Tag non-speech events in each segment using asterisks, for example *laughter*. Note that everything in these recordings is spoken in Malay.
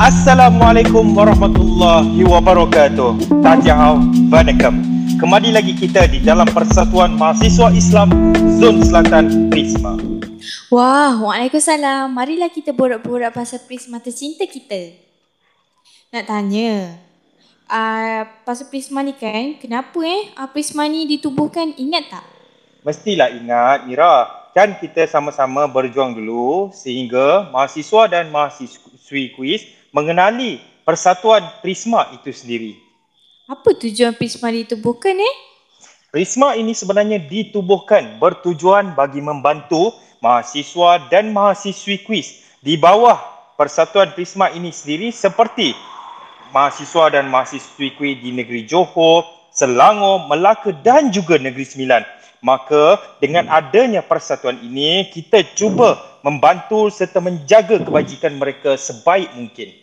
Assalamualaikum warahmatullahi wabarakatuh. Tajahau, Vanakam. Kembali lagi kita di dalam Persatuan Mahasiswa Islam Zon Selatan Prisma. Wah, Waalaikumsalam. Marilah kita borak-borak pasal Prisma tercinta kita. Nak tanya, uh, pasal Prisma ni kan, kenapa eh uh, Prisma ni ditubuhkan? Ingat tak? Mestilah ingat, Mira. Kan kita sama-sama berjuang dulu sehingga mahasiswa dan mahasiswi kuis mengenali Persatuan Prisma itu sendiri. Apa tujuan Prisma ditubuhkan eh? Prisma ini sebenarnya ditubuhkan bertujuan bagi membantu mahasiswa dan mahasiswi kuis di bawah Persatuan Prisma ini sendiri seperti mahasiswa dan mahasiswi kuis di negeri Johor, Selangor, Melaka dan juga Negeri Sembilan. Maka dengan adanya persatuan ini, kita cuba membantu serta menjaga kebajikan mereka sebaik mungkin.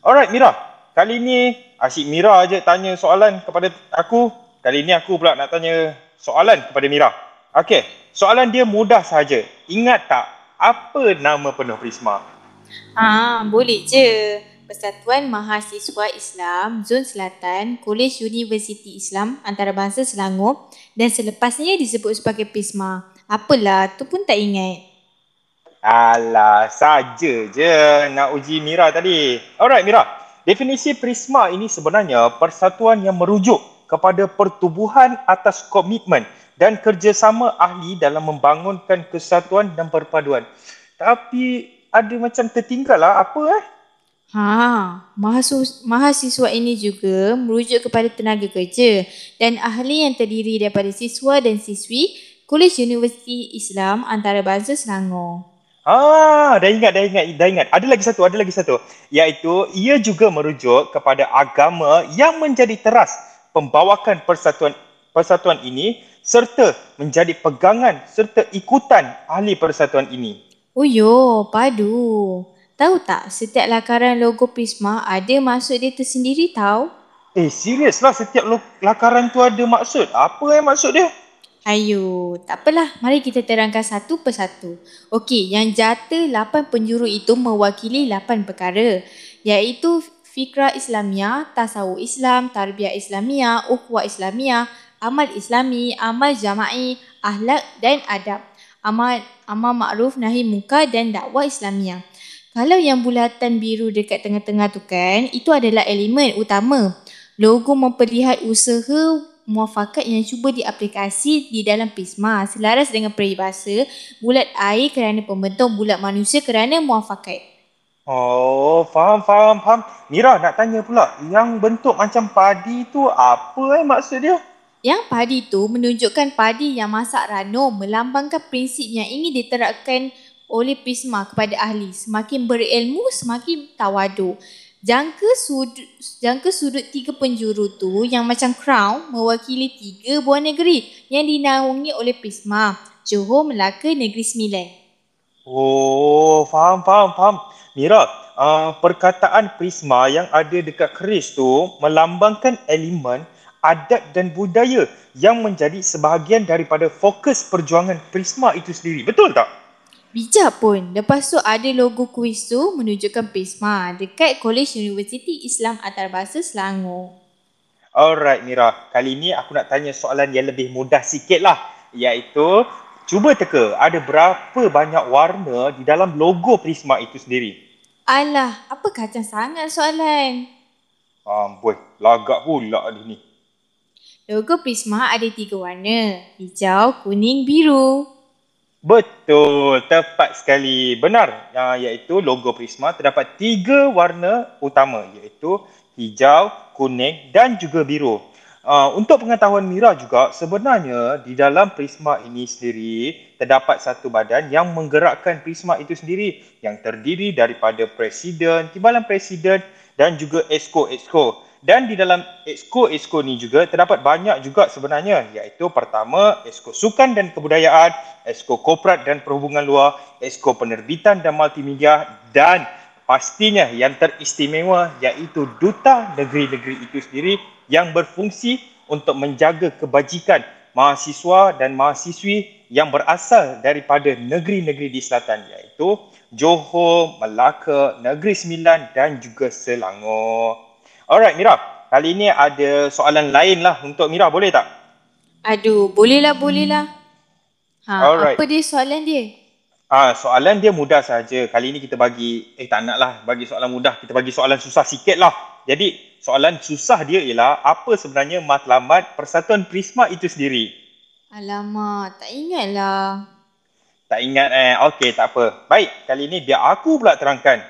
Alright Mira, kali ini asyik Mira aja tanya soalan kepada aku. Kali ini aku pula nak tanya soalan kepada Mira. Okey, soalan dia mudah saja. Ingat tak apa nama penuh Prisma? Ah, boleh je. Persatuan Mahasiswa Islam Zon Selatan Kolej Universiti Islam Antarabangsa Selangor dan selepasnya disebut sebagai Prisma. Apalah, tu pun tak ingat. Alah, saja je nak uji Mira tadi. Alright Mira, Definisi Prisma ini sebenarnya persatuan yang merujuk kepada pertubuhan atas komitmen dan kerjasama ahli dalam membangunkan kesatuan dan perpaduan. Tapi ada macam tertinggal lah apa eh? Ha, mahasiswa, ini juga merujuk kepada tenaga kerja dan ahli yang terdiri daripada siswa dan siswi Kolej Universiti Islam Antarabangsa Selangor. Ah, dah ingat, dah ingat, dah ingat. Ada lagi satu, ada lagi satu. Iaitu, ia juga merujuk kepada agama yang menjadi teras pembawakan persatuan persatuan ini serta menjadi pegangan serta ikutan ahli persatuan ini. Oh yo, padu. Tahu tak, setiap lakaran logo Prisma ada maksud dia tersendiri tahu? Eh, serius lah setiap lakaran tu ada maksud. Apa yang maksud dia? Ayo, tak apalah. Mari kita terangkan satu persatu. Okey, yang jata lapan penjuru itu mewakili lapan perkara. Iaitu fikrah Islamia, tasawuf Islam, tarbiyah Islamia, ukhuwah Islamia, amal Islami, amal jama'i, ahlak dan adab. Amal, amal ma'ruf, nahi muka dan dakwah Islamia. Kalau yang bulatan biru dekat tengah-tengah tu kan, itu adalah elemen utama. Logo memperlihat usaha muafakat yang cuba diaplikasi di dalam Prisma selaras dengan peribahasa bulat air kerana pembentuk bulat manusia kerana muafakat. Oh, faham, faham, faham. Mira nak tanya pula, yang bentuk macam padi tu apa eh maksud dia? Yang padi tu menunjukkan padi yang masak rano melambangkan prinsip yang ingin diterapkan oleh Prisma kepada ahli. Semakin berilmu, semakin tawadu jangka sudut jangka sudut tiga penjuru tu yang macam crown mewakili tiga buah negeri yang dinaungi oleh Prisma, Johor, Melaka, Negeri Sembilan. Oh, faham, faham, faham. Mira, uh, perkataan Prisma yang ada dekat keris tu melambangkan elemen adat dan budaya yang menjadi sebahagian daripada fokus perjuangan Prisma itu sendiri. Betul tak? Bijak pun. Lepas tu ada logo kuis tu menunjukkan Prisma dekat Kolej Universiti Islam Antarabangsa Selangor. Alright Mira, kali ni aku nak tanya soalan yang lebih mudah sikit lah. Iaitu, cuba teka ada berapa banyak warna di dalam logo Prisma itu sendiri? Alah, apa kacang sangat soalan? Amboi, lagak pula dia ni. Logo Prisma ada tiga warna. Hijau, kuning, biru. Betul, tepat sekali. Benar, uh, iaitu logo Prisma terdapat tiga warna utama iaitu hijau, kuning dan juga biru. Uh, untuk pengetahuan Mira juga, sebenarnya di dalam Prisma ini sendiri terdapat satu badan yang menggerakkan Prisma itu sendiri yang terdiri daripada Presiden, Timbalan Presiden dan juga Esko-Esko. Dan di dalam exco-exco ni juga terdapat banyak juga sebenarnya iaitu pertama exco sukan dan kebudayaan, exco korporat dan perhubungan luar, exco penerbitan dan multimedia dan pastinya yang teristimewa iaitu duta negeri-negeri itu sendiri yang berfungsi untuk menjaga kebajikan mahasiswa dan mahasiswi yang berasal daripada negeri-negeri di selatan iaitu Johor, Melaka, Negeri Sembilan dan juga Selangor. Alright Mira, kali ini ada soalan lain lah untuk Mira, boleh tak? Aduh, bolehlah, bolehlah. Ha, Alright. apa dia soalan dia? Ah, soalan dia mudah saja. Kali ini kita bagi, eh tak nak lah bagi soalan mudah. Kita bagi soalan susah sikit lah. Jadi soalan susah dia ialah apa sebenarnya matlamat Persatuan Prisma itu sendiri? Alamak, tak ingatlah. Tak ingat eh. Okey, tak apa. Baik, kali ini biar aku pula terangkan.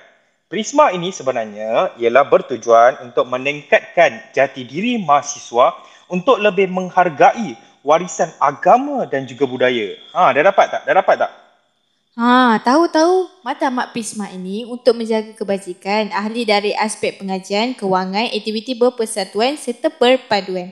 Prisma ini sebenarnya ialah bertujuan untuk meningkatkan jati diri mahasiswa untuk lebih menghargai warisan agama dan juga budaya. Ha, dah dapat tak? Dah dapat tak? Ha, tahu-tahu matlamat Prisma ini untuk menjaga kebajikan ahli dari aspek pengajian, kewangan, aktiviti berpersatuan serta perpaduan.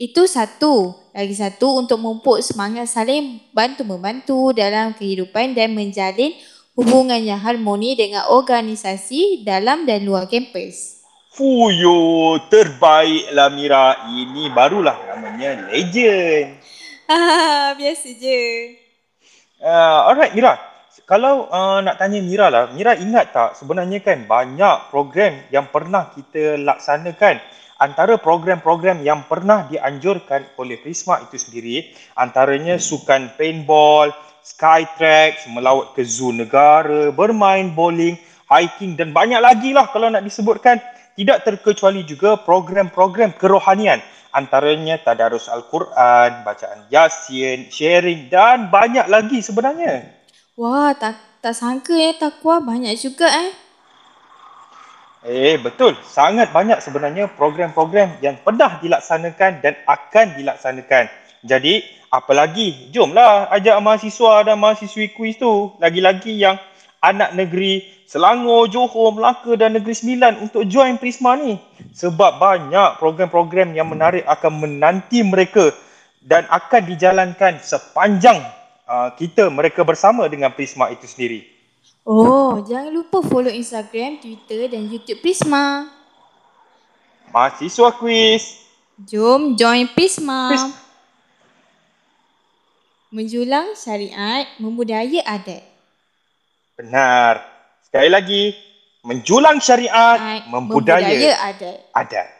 Itu satu. Lagi satu untuk memupuk semangat saling bantu-membantu dalam kehidupan dan menjalin hubungan yang harmoni dengan organisasi dalam dan luar kampus. Fuyo, terbaiklah Mira. Ini barulah namanya legend. *laughs* Ah, biasa je. Uh, alright Mira, kalau uh, nak tanya Mira lah, Mira ingat tak sebenarnya kan banyak program yang pernah kita laksanakan antara program-program yang pernah dianjurkan oleh Prisma itu sendiri antaranya sukan paintball, skytrack, melawat ke zoo negara, bermain bowling, hiking dan banyak lagi lah kalau nak disebutkan. Tidak terkecuali juga program-program kerohanian antaranya tadarus Al-Quran, bacaan Yasin, sharing dan banyak lagi sebenarnya. Wah, tak tak sangka ya takwa banyak juga eh. Eh betul, sangat banyak sebenarnya program-program yang pernah dilaksanakan dan akan dilaksanakan. Jadi, apa lagi? Jomlah ajak mahasiswa dan mahasiswi kuis tu, lagi-lagi yang anak negeri Selangor, Johor, Melaka dan Negeri Sembilan untuk join Prisma ni. Sebab banyak program-program yang menarik akan menanti mereka dan akan dijalankan sepanjang uh, kita mereka bersama dengan Prisma itu sendiri. Oh, jangan lupa follow Instagram, Twitter dan YouTube Prisma. Mahasiswa kuis. Jom join Prisma. Pris- Menjulang syariat, membudaya adat. Benar. Sekali lagi, menjulang syariat, Ai, membudaya membudaya adat. adat.